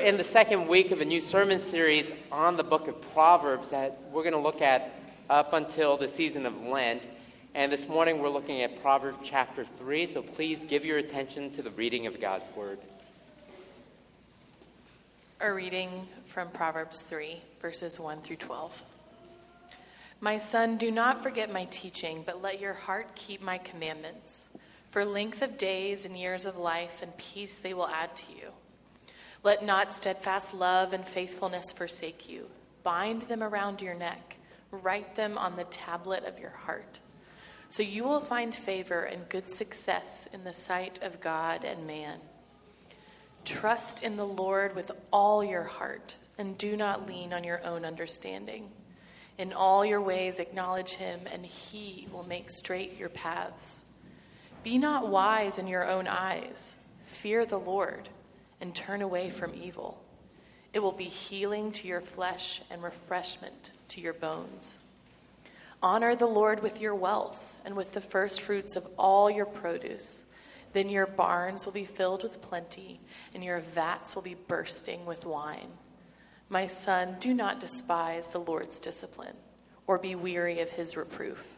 in the second week of a new sermon series on the book of Proverbs that we're going to look at up until the season of Lent. And this morning we're looking at Proverbs chapter 3, so please give your attention to the reading of God's Word. A reading from Proverbs 3, verses 1 through 12. My son, do not forget my teaching, but let your heart keep my commandments. For length of days and years of life and peace they will add to you. Let not steadfast love and faithfulness forsake you. Bind them around your neck, write them on the tablet of your heart. So you will find favor and good success in the sight of God and man. Trust in the Lord with all your heart, and do not lean on your own understanding. In all your ways, acknowledge him, and he will make straight your paths. Be not wise in your own eyes. Fear the Lord and turn away from evil. It will be healing to your flesh and refreshment to your bones. Honor the Lord with your wealth and with the first fruits of all your produce. Then your barns will be filled with plenty, and your vats will be bursting with wine. My son, do not despise the Lord's discipline, or be weary of his reproof.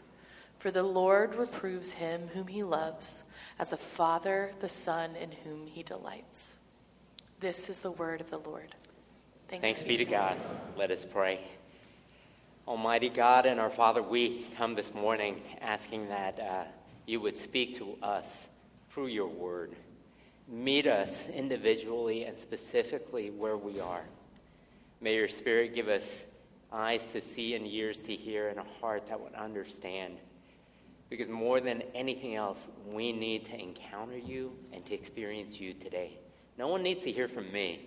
For the Lord reproves him whom he loves, as a father the son in whom he delights. This is the word of the Lord. Thanks, Thanks be to God. Let us pray. Almighty God and our Father, we come this morning asking that uh, you would speak to us through your word. Meet us individually and specifically where we are. May your Spirit give us eyes to see and ears to hear and a heart that would understand. Because more than anything else, we need to encounter you and to experience you today. No one needs to hear from me,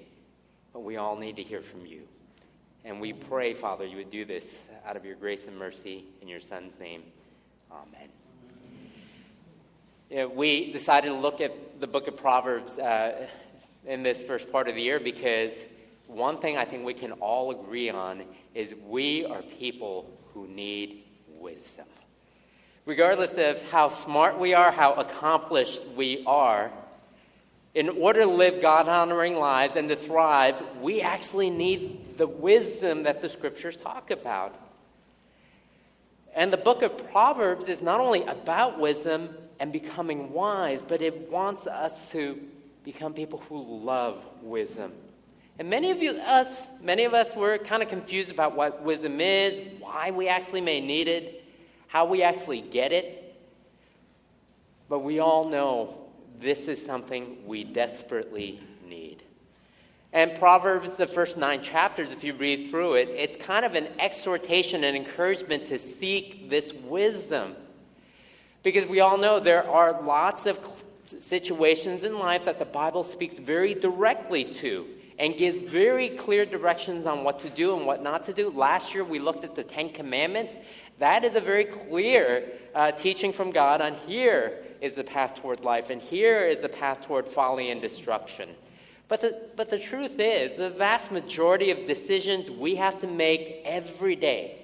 but we all need to hear from you. And we pray, Father, you would do this out of your grace and mercy in your Son's name. Amen. We decided to look at the book of Proverbs uh, in this first part of the year because one thing I think we can all agree on is we are people who need wisdom. Regardless of how smart we are, how accomplished we are, in order to live God honoring lives and to thrive, we actually need the wisdom that the scriptures talk about. And the book of Proverbs is not only about wisdom and becoming wise, but it wants us to become people who love wisdom. And many of you, us, many of us were kind of confused about what wisdom is, why we actually may need it, how we actually get it. But we all know this is something we desperately need. And Proverbs, the first nine chapters, if you read through it, it's kind of an exhortation and encouragement to seek this wisdom. Because we all know there are lots of situations in life that the Bible speaks very directly to and gives very clear directions on what to do and what not to do. Last year we looked at the Ten Commandments. That is a very clear uh, teaching from God on here is the path toward life, and here is the path toward folly and destruction. But the, but the truth is, the vast majority of decisions we have to make every day,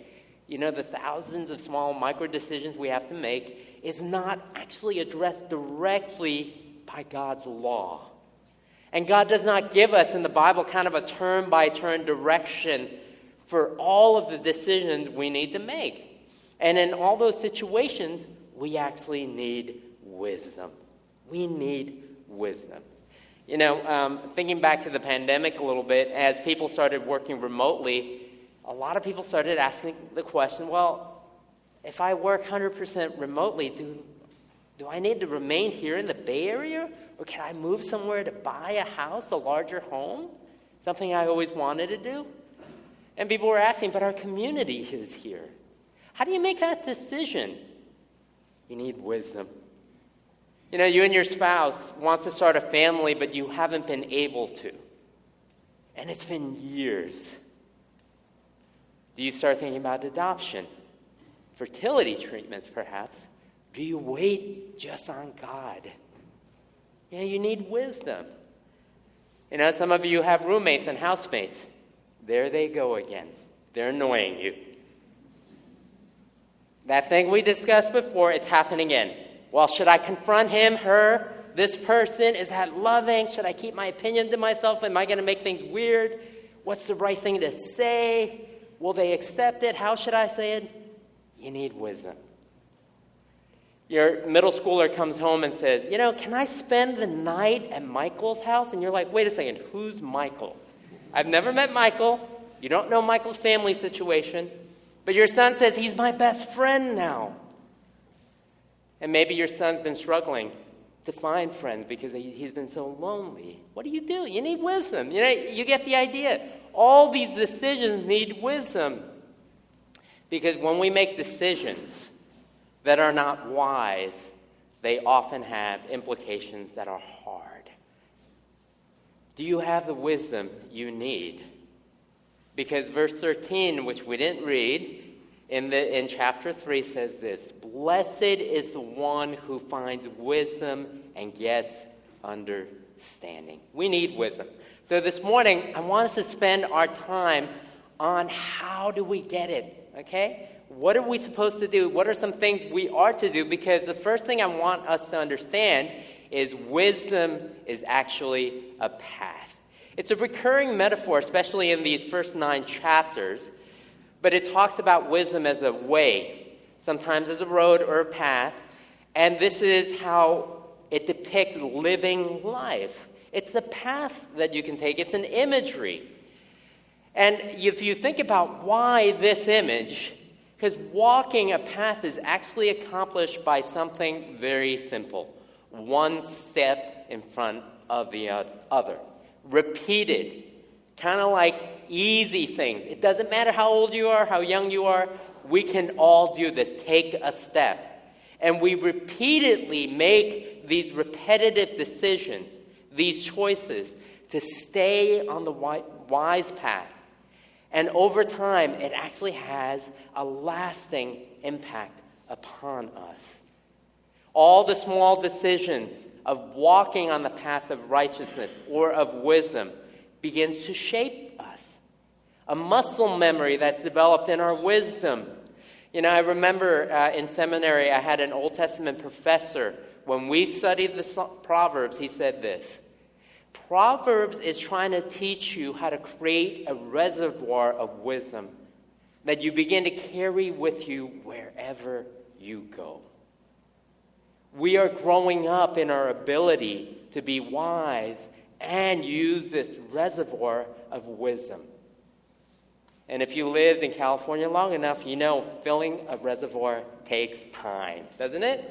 you know, the thousands of small micro decisions we have to make, is not actually addressed directly by God's law. And God does not give us in the Bible kind of a turn by turn direction for all of the decisions we need to make. And in all those situations, we actually need wisdom. We need wisdom. You know, um, thinking back to the pandemic a little bit, as people started working remotely, a lot of people started asking the question well, if I work 100% remotely, do, do I need to remain here in the Bay Area? Or can I move somewhere to buy a house, a larger home? Something I always wanted to do? And people were asking, but our community is here. How do you make that decision? You need wisdom. You know, you and your spouse wants to start a family, but you haven't been able to. And it's been years. Do you start thinking about adoption? Fertility treatments, perhaps? Do you wait just on God? Yeah, you need wisdom. You know, some of you have roommates and housemates. There they go again. They're annoying you. That thing we discussed before, it's happening again. Well, should I confront him, her, this person? Is that loving? Should I keep my opinion to myself? Am I going to make things weird? What's the right thing to say? Will they accept it? How should I say it? You need wisdom. Your middle schooler comes home and says, You know, can I spend the night at Michael's house? And you're like, Wait a second, who's Michael? I've never met Michael. You don't know Michael's family situation. But your son says, He's my best friend now. And maybe your son's been struggling to find friends because he, has been so lonely. What do you do? You need wisdom. You, know, you get the idea. All these decisions need wisdom. Because when we make decisions that are not wise, they often have implications that are hard. Do you have the wisdom you need? Because verse 13, which we didn't read, in, the, in chapter 3 says this Blessed is the one who finds wisdom and gets understanding. We need wisdom. So this morning, I want us to spend our time on how do we get it, okay? What are we supposed to do? What are some things we are to do? Because the first thing I want us to understand is wisdom is actually a path. It's a recurring metaphor, especially in these first nine chapters, but it talks about wisdom as a way, sometimes as a road or a path, and this is how it depicts living life. It's a path that you can take, it's an imagery. And if you think about why this image, because walking a path is actually accomplished by something very simple one step in front of the other. Repeated, kind of like easy things. It doesn't matter how old you are, how young you are, we can all do this. Take a step. And we repeatedly make these repetitive decisions, these choices, to stay on the wise path. And over time, it actually has a lasting impact upon us. All the small decisions of walking on the path of righteousness or of wisdom begins to shape. A muscle memory that's developed in our wisdom. You know, I remember uh, in seminary, I had an Old Testament professor. When we studied the Proverbs, he said this Proverbs is trying to teach you how to create a reservoir of wisdom that you begin to carry with you wherever you go. We are growing up in our ability to be wise and use this reservoir of wisdom. And if you lived in California long enough, you know filling a reservoir takes time, doesn't it?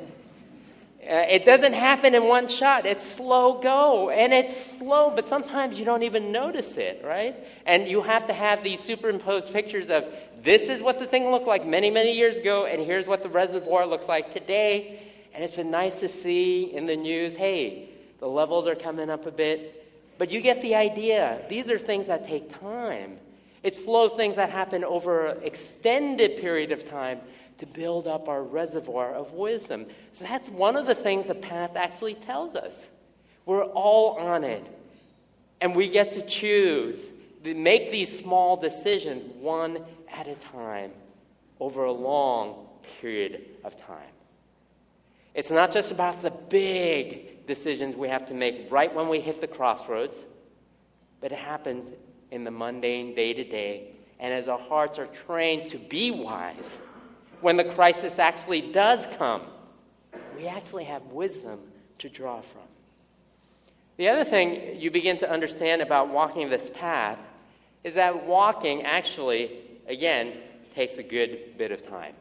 Uh, it doesn't happen in one shot. It's slow go. And it's slow, but sometimes you don't even notice it, right? And you have to have these superimposed pictures of this is what the thing looked like many, many years ago, and here's what the reservoir looks like today. And it's been nice to see in the news hey, the levels are coming up a bit. But you get the idea. These are things that take time. It's slow things that happen over an extended period of time to build up our reservoir of wisdom. So that's one of the things the path actually tells us. We're all on it. And we get to choose to make these small decisions one at a time over a long period of time. It's not just about the big decisions we have to make right when we hit the crossroads, but it happens in the mundane day to day. And as our hearts are trained to be wise, when the crisis actually does come, we actually have wisdom to draw from. The other thing you begin to understand about walking this path is that walking actually, again, takes a good bit of time.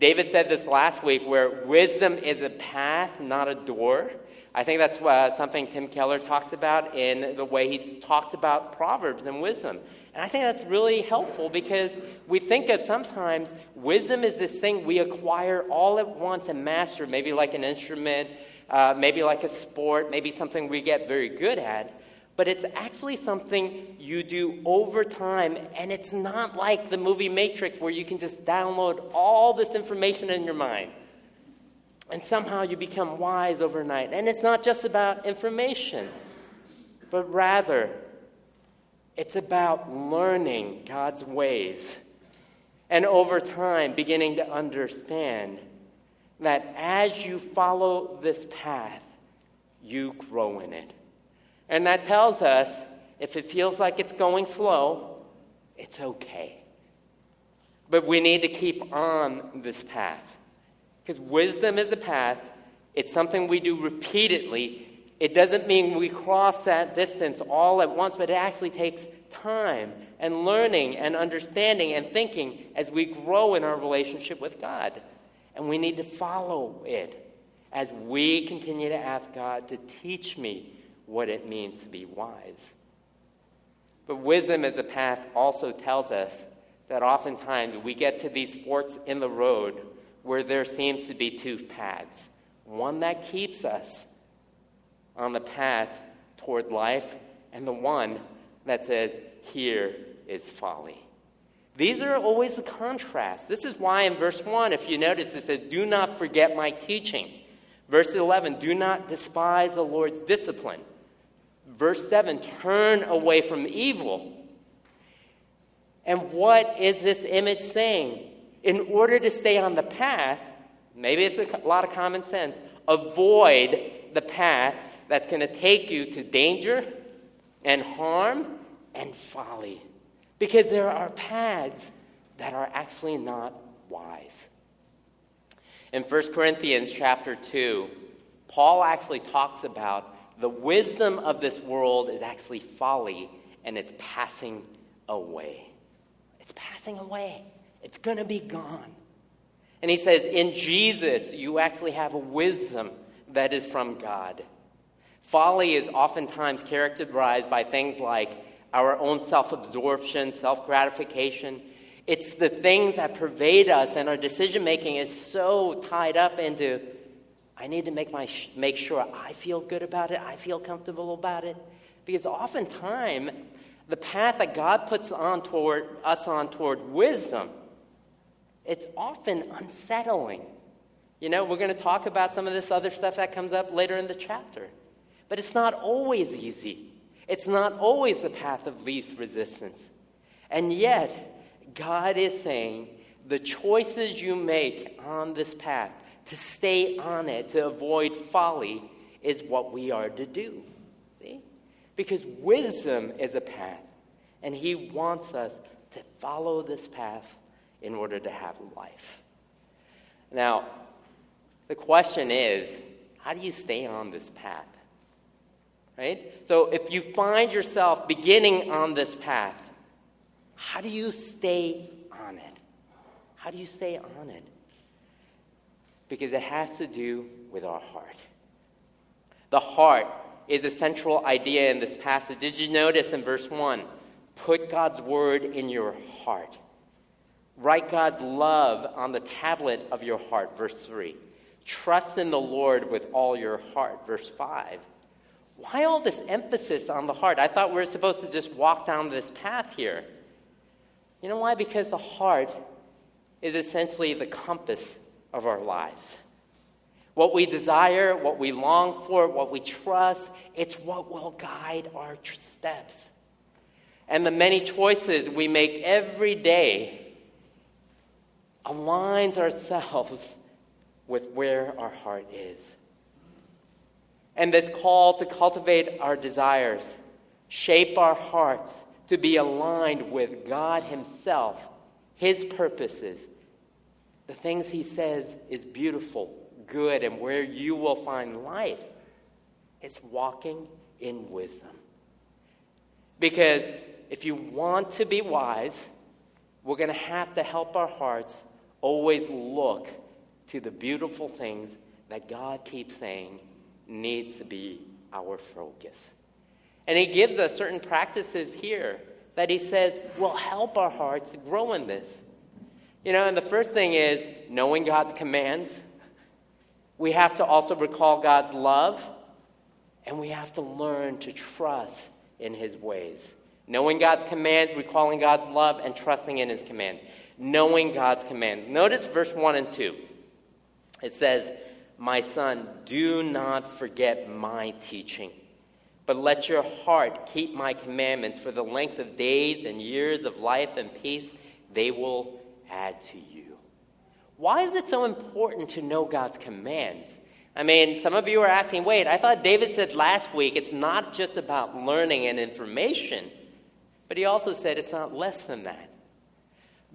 David said this last week where wisdom is a path, not a door. I think that's uh, something Tim Keller talks about in the way he talks about Proverbs and wisdom. And I think that's really helpful because we think of sometimes wisdom is this thing we acquire all at once and master, maybe like an instrument, uh, maybe like a sport, maybe something we get very good at but it's actually something you do over time, and it's not like the movie Matrix where you can just download all this information in your mind. And somehow you become wise overnight. And it's not just about information, but rather, it's about learning God's ways. And over time, beginning to understand that as you follow this path, you grow in it. And that tells us if it feels like it's going slow, it's okay. But we need to keep on this path. Because wisdom is a path, it's something we do repeatedly. It doesn't mean we cross that distance all at once, but it actually takes time and learning and understanding and thinking as we grow in our relationship with God. And we need to follow it as we continue to ask God to teach me what it means to be wise. But wisdom as a path also tells us that oftentimes we get to these forks in the road where there seems to be two paths one that keeps us on the path toward life, and the one that says, Here is folly. These are always the contrast. This is why in verse 1, if you notice, it says, Do not forget my teaching. Verse 11, do not despise the Lord's discipline. Verse 7, turn away from evil. And what is this image saying? In order to stay on the path, maybe it's a lot of common sense, avoid the path that's going to take you to danger and harm and folly. Because there are paths that are actually not wise. In 1 Corinthians chapter 2, Paul actually talks about the wisdom of this world is actually folly and it's passing away. It's passing away. It's going to be gone. And he says, in Jesus, you actually have a wisdom that is from God. Folly is oftentimes characterized by things like our own self absorption, self gratification. It's the things that pervade us, and our decision making is so tied up into I need to make, my, make sure I feel good about it, I feel comfortable about it. Because oftentimes, the path that God puts on toward, us on toward wisdom, it's often unsettling. You know, we're going to talk about some of this other stuff that comes up later in the chapter. But it's not always easy. It's not always the path of least resistance. And yet, God is saying the choices you make on this path, to stay on it, to avoid folly, is what we are to do. See? Because wisdom is a path, and He wants us to follow this path in order to have life. Now, the question is how do you stay on this path? Right? So, if you find yourself beginning on this path, how do you stay on it? How do you stay on it? Because it has to do with our heart. The heart is a central idea in this passage. Did you notice in verse 1? Put God's word in your heart. Write God's love on the tablet of your heart, verse 3. Trust in the Lord with all your heart, verse 5. Why all this emphasis on the heart? I thought we were supposed to just walk down this path here. You know why? Because the heart is essentially the compass of our lives. What we desire, what we long for, what we trust, it's what will guide our steps. And the many choices we make every day aligns ourselves with where our heart is. And this call to cultivate our desires, shape our hearts to be aligned with God Himself, His purposes, the things He says is beautiful, good, and where you will find life is walking in wisdom. Because if you want to be wise, we're going to have to help our hearts always look to the beautiful things that God keeps saying needs to be our focus. And he gives us certain practices here that he says will help our hearts grow in this. You know, and the first thing is knowing God's commands. We have to also recall God's love, and we have to learn to trust in his ways. Knowing God's commands, recalling God's love, and trusting in his commands. Knowing God's commands. Notice verse 1 and 2. It says, My son, do not forget my teaching but let your heart keep my commandments for the length of days and years of life and peace they will add to you. Why is it so important to know God's commands? I mean, some of you are asking, wait, I thought David said last week it's not just about learning and information, but he also said it's not less than that.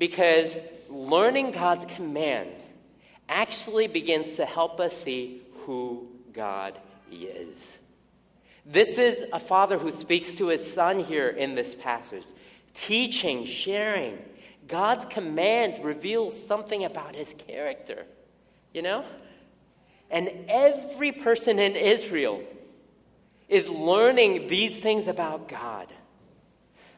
Because learning God's commands actually begins to help us see who God is. This is a father who speaks to his son here in this passage, teaching, sharing. God's commands reveal something about his character, you know? And every person in Israel is learning these things about God.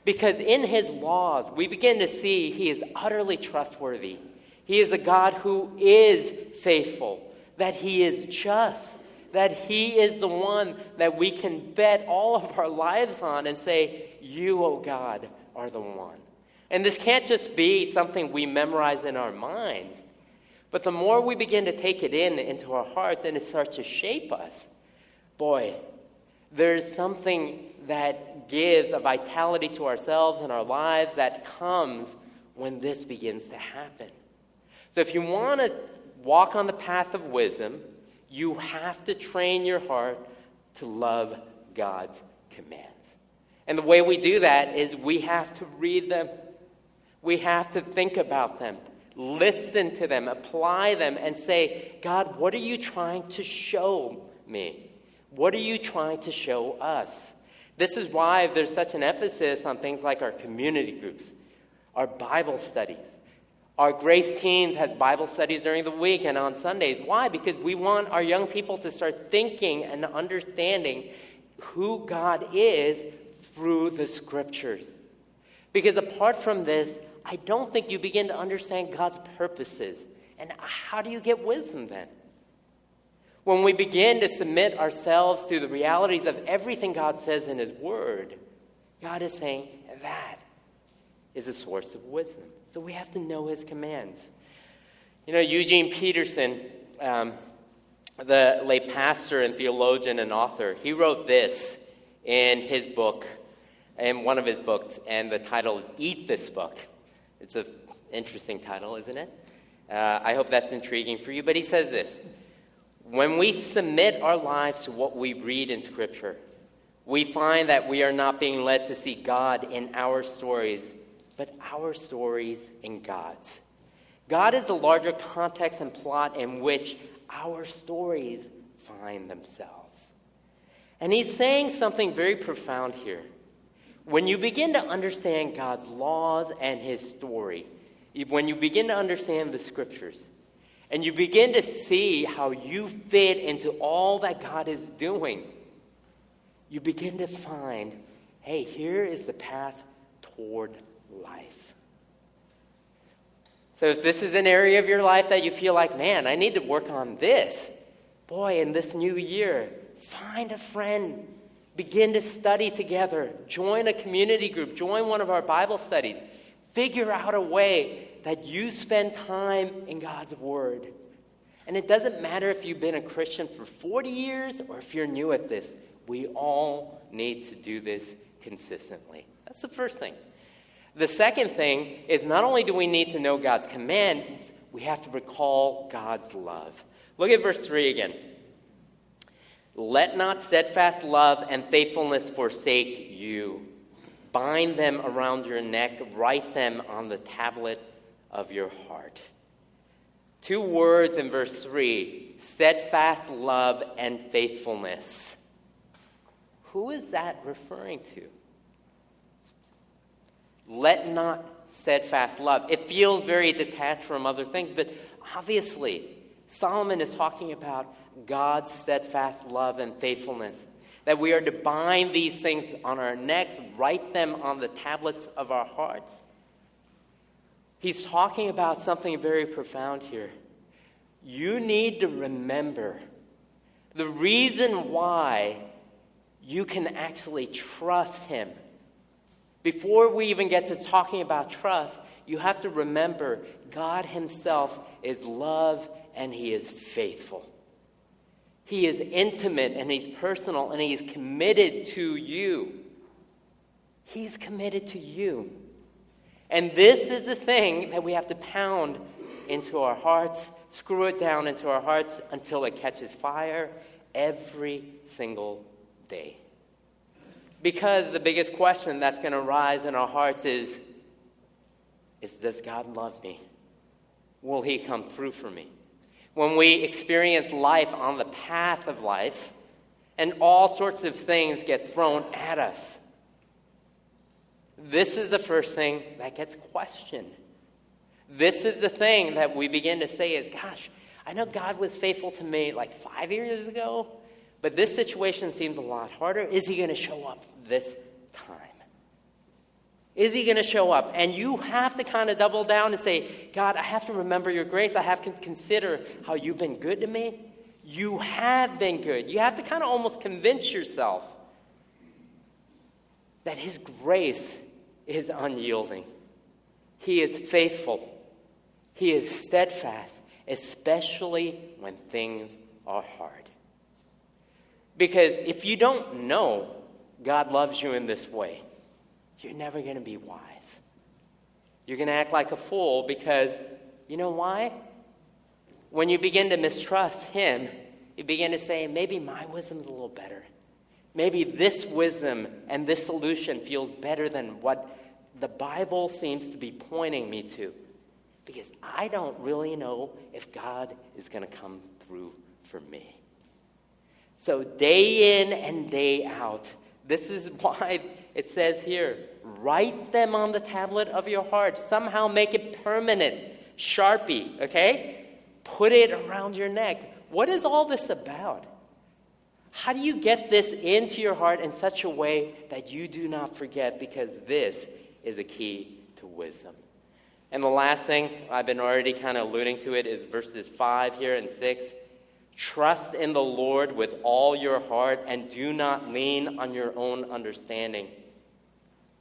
Because in his laws, we begin to see he is utterly trustworthy. He is a God who is faithful, that he is just, that He is the one that we can bet all of our lives on and say, You, oh God, are the one. And this can't just be something we memorize in our minds, but the more we begin to take it in into our hearts and it starts to shape us, boy, there's something that gives a vitality to ourselves and our lives that comes when this begins to happen. So if you want to walk on the path of wisdom, you have to train your heart to love God's commands. And the way we do that is we have to read them, we have to think about them, listen to them, apply them, and say, God, what are you trying to show me? What are you trying to show us? This is why there's such an emphasis on things like our community groups, our Bible studies. Our Grace Teens has Bible studies during the week and on Sundays. Why? Because we want our young people to start thinking and understanding who God is through the scriptures. Because apart from this, I don't think you begin to understand God's purposes. And how do you get wisdom then? When we begin to submit ourselves to the realities of everything God says in His Word, God is saying that is a source of wisdom. So we have to know his commands. You know, Eugene Peterson, um, the lay pastor and theologian and author, he wrote this in his book, in one of his books, and the title is Eat This Book. It's an interesting title, isn't it? Uh, I hope that's intriguing for you. But he says this When we submit our lives to what we read in Scripture, we find that we are not being led to see God in our stories but our stories in God's. God is the larger context and plot in which our stories find themselves. And he's saying something very profound here. When you begin to understand God's laws and his story, when you begin to understand the scriptures, and you begin to see how you fit into all that God is doing, you begin to find hey, here is the path toward life. So, if this is an area of your life that you feel like, man, I need to work on this, boy, in this new year, find a friend. Begin to study together. Join a community group. Join one of our Bible studies. Figure out a way that you spend time in God's Word. And it doesn't matter if you've been a Christian for 40 years or if you're new at this, we all need to do this consistently. That's the first thing. The second thing is not only do we need to know God's commands, we have to recall God's love. Look at verse 3 again. Let not steadfast love and faithfulness forsake you. Bind them around your neck, write them on the tablet of your heart. Two words in verse 3 steadfast love and faithfulness. Who is that referring to? Let not steadfast love. It feels very detached from other things, but obviously, Solomon is talking about God's steadfast love and faithfulness. That we are to bind these things on our necks, write them on the tablets of our hearts. He's talking about something very profound here. You need to remember the reason why you can actually trust Him before we even get to talking about trust, you have to remember God Himself is love and He is faithful. He is intimate and He's personal and He's committed to you. He's committed to you. And this is the thing that we have to pound into our hearts screw it down into our hearts until it catches fire every single day. Because the biggest question that's going to rise in our hearts is, is Does God love me? Will He come through for me? When we experience life on the path of life, and all sorts of things get thrown at us, this is the first thing that gets questioned. This is the thing that we begin to say is, gosh, I know God was faithful to me like five years ago, but this situation seems a lot harder. Is he going to show up this time? Is he going to show up? And you have to kind of double down and say, God, I have to remember your grace. I have to consider how you've been good to me. You have been good. You have to kind of almost convince yourself that his grace is unyielding. He is faithful. He is steadfast, especially when things are hard. Because if you don't know God loves you in this way, you're never going to be wise. You're going to act like a fool because, you know why? When you begin to mistrust Him, you begin to say, maybe my wisdom's a little better. Maybe this wisdom and this solution feels better than what the Bible seems to be pointing me to because I don't really know if God is going to come through for me. So, day in and day out, this is why it says here write them on the tablet of your heart. Somehow make it permanent. Sharpie, okay? Put it around your neck. What is all this about? How do you get this into your heart in such a way that you do not forget? Because this is a key to wisdom. And the last thing, I've been already kind of alluding to it, is verses 5 here and 6. Trust in the Lord with all your heart and do not lean on your own understanding.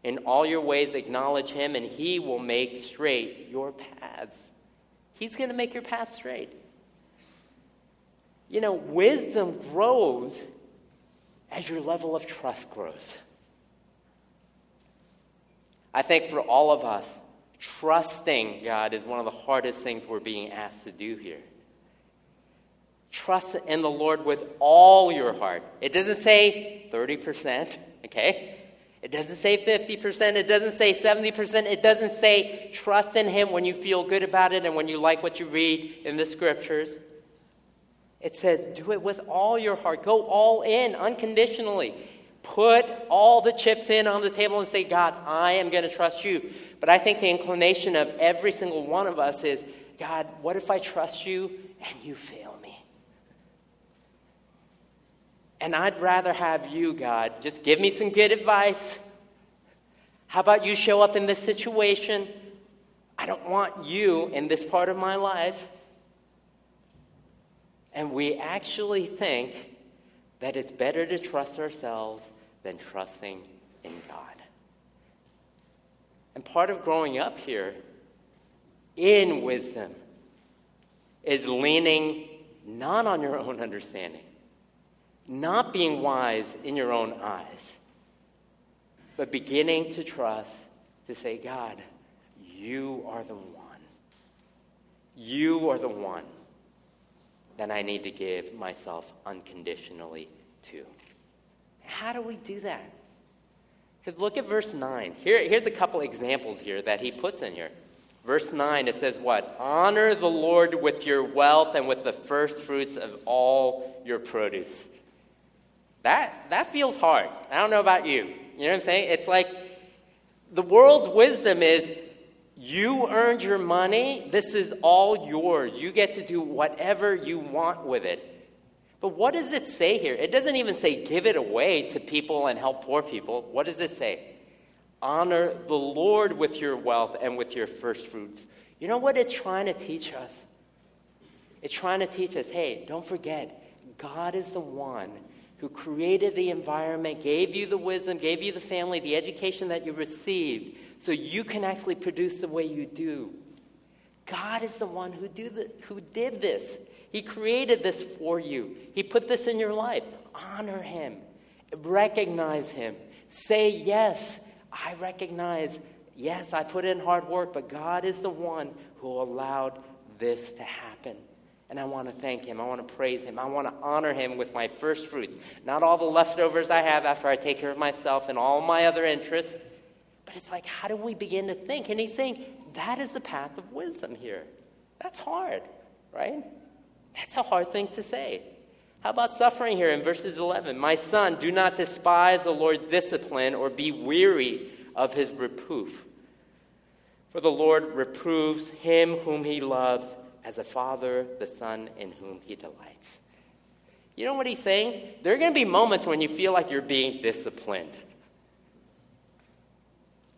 In all your ways, acknowledge Him, and He will make straight your paths. He's going to make your path straight. You know, wisdom grows as your level of trust grows. I think for all of us, trusting God is one of the hardest things we're being asked to do here. Trust in the Lord with all your heart. It doesn't say 30%, okay? It doesn't say 50%. It doesn't say 70%. It doesn't say trust in Him when you feel good about it and when you like what you read in the scriptures. It says do it with all your heart. Go all in unconditionally. Put all the chips in on the table and say, God, I am going to trust you. But I think the inclination of every single one of us is, God, what if I trust you and you fail me? And I'd rather have you, God, just give me some good advice. How about you show up in this situation? I don't want you in this part of my life. And we actually think that it's better to trust ourselves than trusting in God. And part of growing up here in wisdom is leaning not on your own understanding, not being wise in your own eyes, but beginning to trust to say, God, you are the one. You are the one that I need to give myself unconditionally to. How do we do that? Because look at verse 9. Here, here's a couple examples here that he puts in here. Verse 9, it says what? Honor the Lord with your wealth and with the first fruits of all your produce. That, that feels hard. I don't know about you. You know what I'm saying? It's like the world's wisdom is you earned your money, this is all yours. You get to do whatever you want with it. But what does it say here? It doesn't even say give it away to people and help poor people. What does it say? Honor the Lord with your wealth and with your first fruits. You know what it's trying to teach us? It's trying to teach us hey, don't forget, God is the one who created the environment, gave you the wisdom, gave you the family, the education that you received, so you can actually produce the way you do. God is the one who, do the, who did this. He created this for you. He put this in your life. Honor Him, recognize Him. Say, Yes, I recognize, yes, I put in hard work, but God is the one who allowed this to happen. And I want to thank him. I want to praise him. I want to honor him with my first fruits. Not all the leftovers I have after I take care of myself and all my other interests. But it's like, how do we begin to think? And he's saying, that is the path of wisdom here. That's hard, right? That's a hard thing to say. How about suffering here in verses 11? My son, do not despise the Lord's discipline or be weary of his reproof. For the Lord reproves him whom he loves as a father the son in whom he delights. You know what he's saying? There are going to be moments when you feel like you're being disciplined.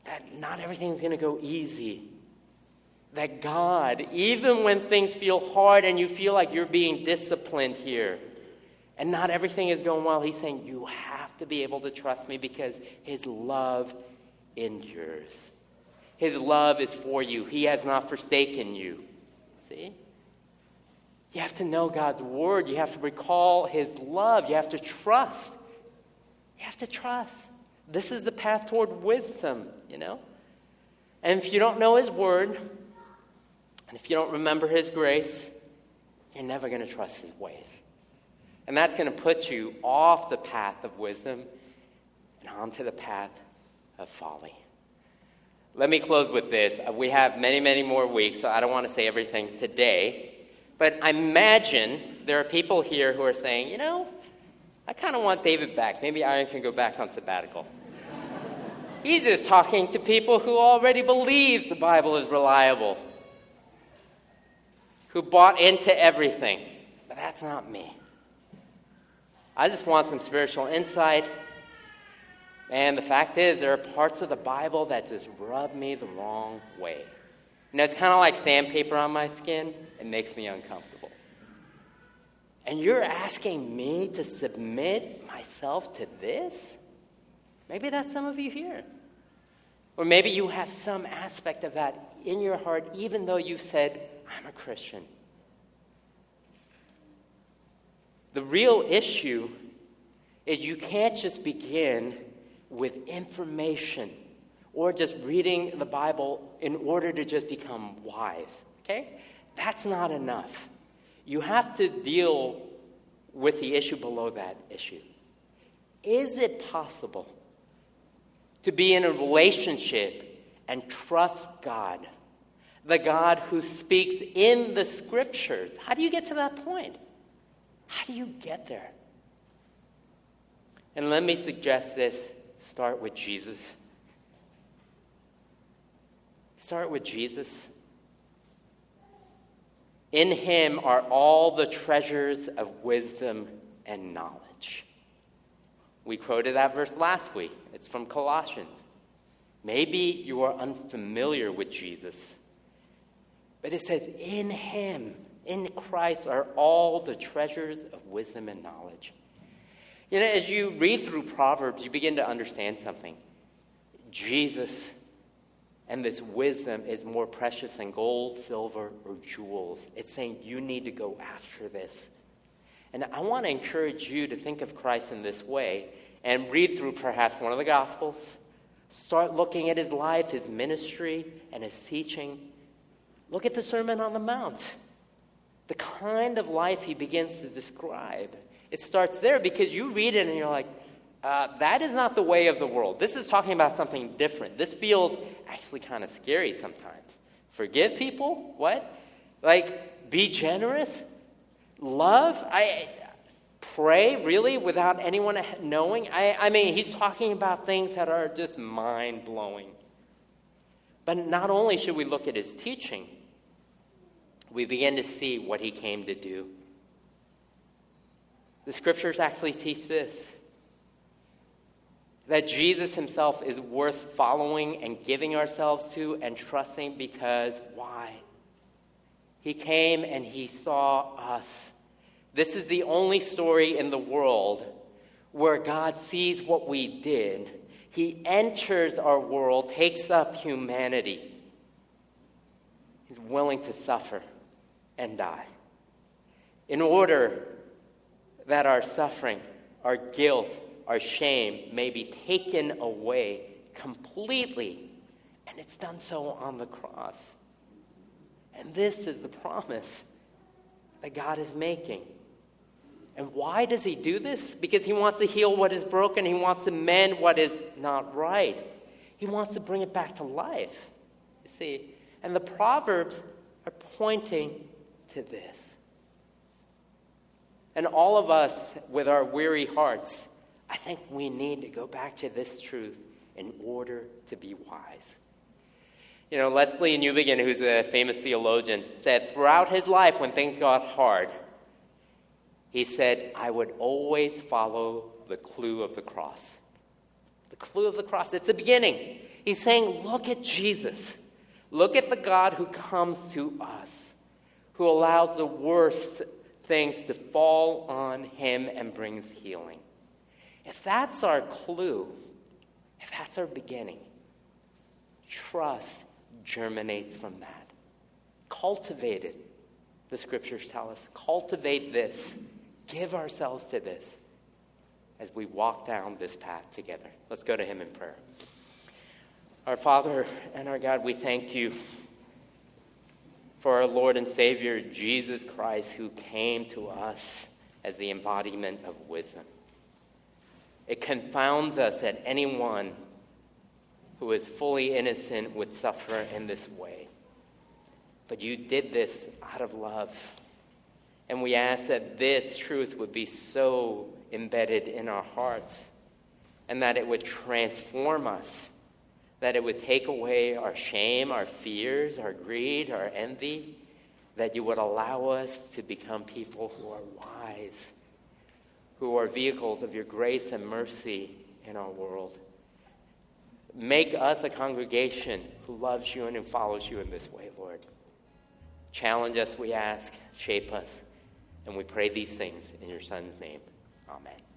That not everything's going to go easy. That God, even when things feel hard and you feel like you're being disciplined here, and not everything is going well, he's saying, You have to be able to trust me because his love endures. His love is for you, he has not forsaken you. See? You have to know God's word. You have to recall his love. You have to trust. You have to trust. This is the path toward wisdom, you know? And if you don't know his word, and if you don't remember his grace, you're never going to trust his ways. And that's going to put you off the path of wisdom and onto the path of folly. Let me close with this. Uh, we have many, many more weeks, so I don't want to say everything today. But I imagine there are people here who are saying, you know, I kind of want David back. Maybe I can go back on sabbatical. He's just talking to people who already believe the Bible is reliable, who bought into everything. But that's not me. I just want some spiritual insight. And the fact is, there are parts of the Bible that just rub me the wrong way. And it's kind of like sandpaper on my skin. It makes me uncomfortable. And you're asking me to submit myself to this? Maybe that's some of you here. Or maybe you have some aspect of that in your heart, even though you've said, I'm a Christian. The real issue is you can't just begin with information or just reading the Bible in order to just become wise. Okay? That's not enough. You have to deal with the issue below that issue. Is it possible to be in a relationship and trust God? The God who speaks in the scriptures. How do you get to that point? How do you get there? And let me suggest this start with Jesus. Start with Jesus. In him are all the treasures of wisdom and knowledge. We quoted that verse last week. It's from Colossians. Maybe you are unfamiliar with Jesus, but it says, In him, in Christ, are all the treasures of wisdom and knowledge. You know, as you read through Proverbs, you begin to understand something. Jesus and this wisdom is more precious than gold, silver, or jewels. It's saying you need to go after this. And I want to encourage you to think of Christ in this way and read through perhaps one of the Gospels. Start looking at his life, his ministry, and his teaching. Look at the Sermon on the Mount. The kind of life he begins to describe. It starts there because you read it and you're like, uh, that is not the way of the world. This is talking about something different. This feels actually kind of scary sometimes. Forgive people? What? Like, be generous? Love? I pray really without anyone knowing? I, I mean, he's talking about things that are just mind blowing. But not only should we look at his teaching, we begin to see what he came to do. The scriptures actually teach this that Jesus himself is worth following and giving ourselves to and trusting because why? He came and he saw us. This is the only story in the world where God sees what we did. He enters our world, takes up humanity. He's willing to suffer and die in order that our suffering, our guilt, our shame may be taken away completely. And it's done so on the cross. And this is the promise that God is making. And why does he do this? Because he wants to heal what is broken, he wants to mend what is not right. He wants to bring it back to life. You see? And the Proverbs are pointing to this. And all of us, with our weary hearts, I think we need to go back to this truth in order to be wise. You know, Lesslie Newbigin, who's a famous theologian, said throughout his life when things got hard, he said, I would always follow the clue of the cross. The clue of the cross. It's the beginning. He's saying, look at Jesus. Look at the God who comes to us, who allows the worst things to fall on him and brings healing. If that's our clue, if that's our beginning, trust germinates from that. Cultivate it, the scriptures tell us. Cultivate this. Give ourselves to this as we walk down this path together. Let's go to Him in prayer. Our Father and our God, we thank you for our Lord and Savior, Jesus Christ, who came to us as the embodiment of wisdom. It confounds us that anyone who is fully innocent would suffer in this way. But you did this out of love. And we ask that this truth would be so embedded in our hearts and that it would transform us, that it would take away our shame, our fears, our greed, our envy, that you would allow us to become people who are wise, who are vehicles of your grace and mercy in our world. Make us a congregation who loves you and who follows you in this way, Lord. Challenge us, we ask. Shape us. And we pray these things in your Son's name. Amen.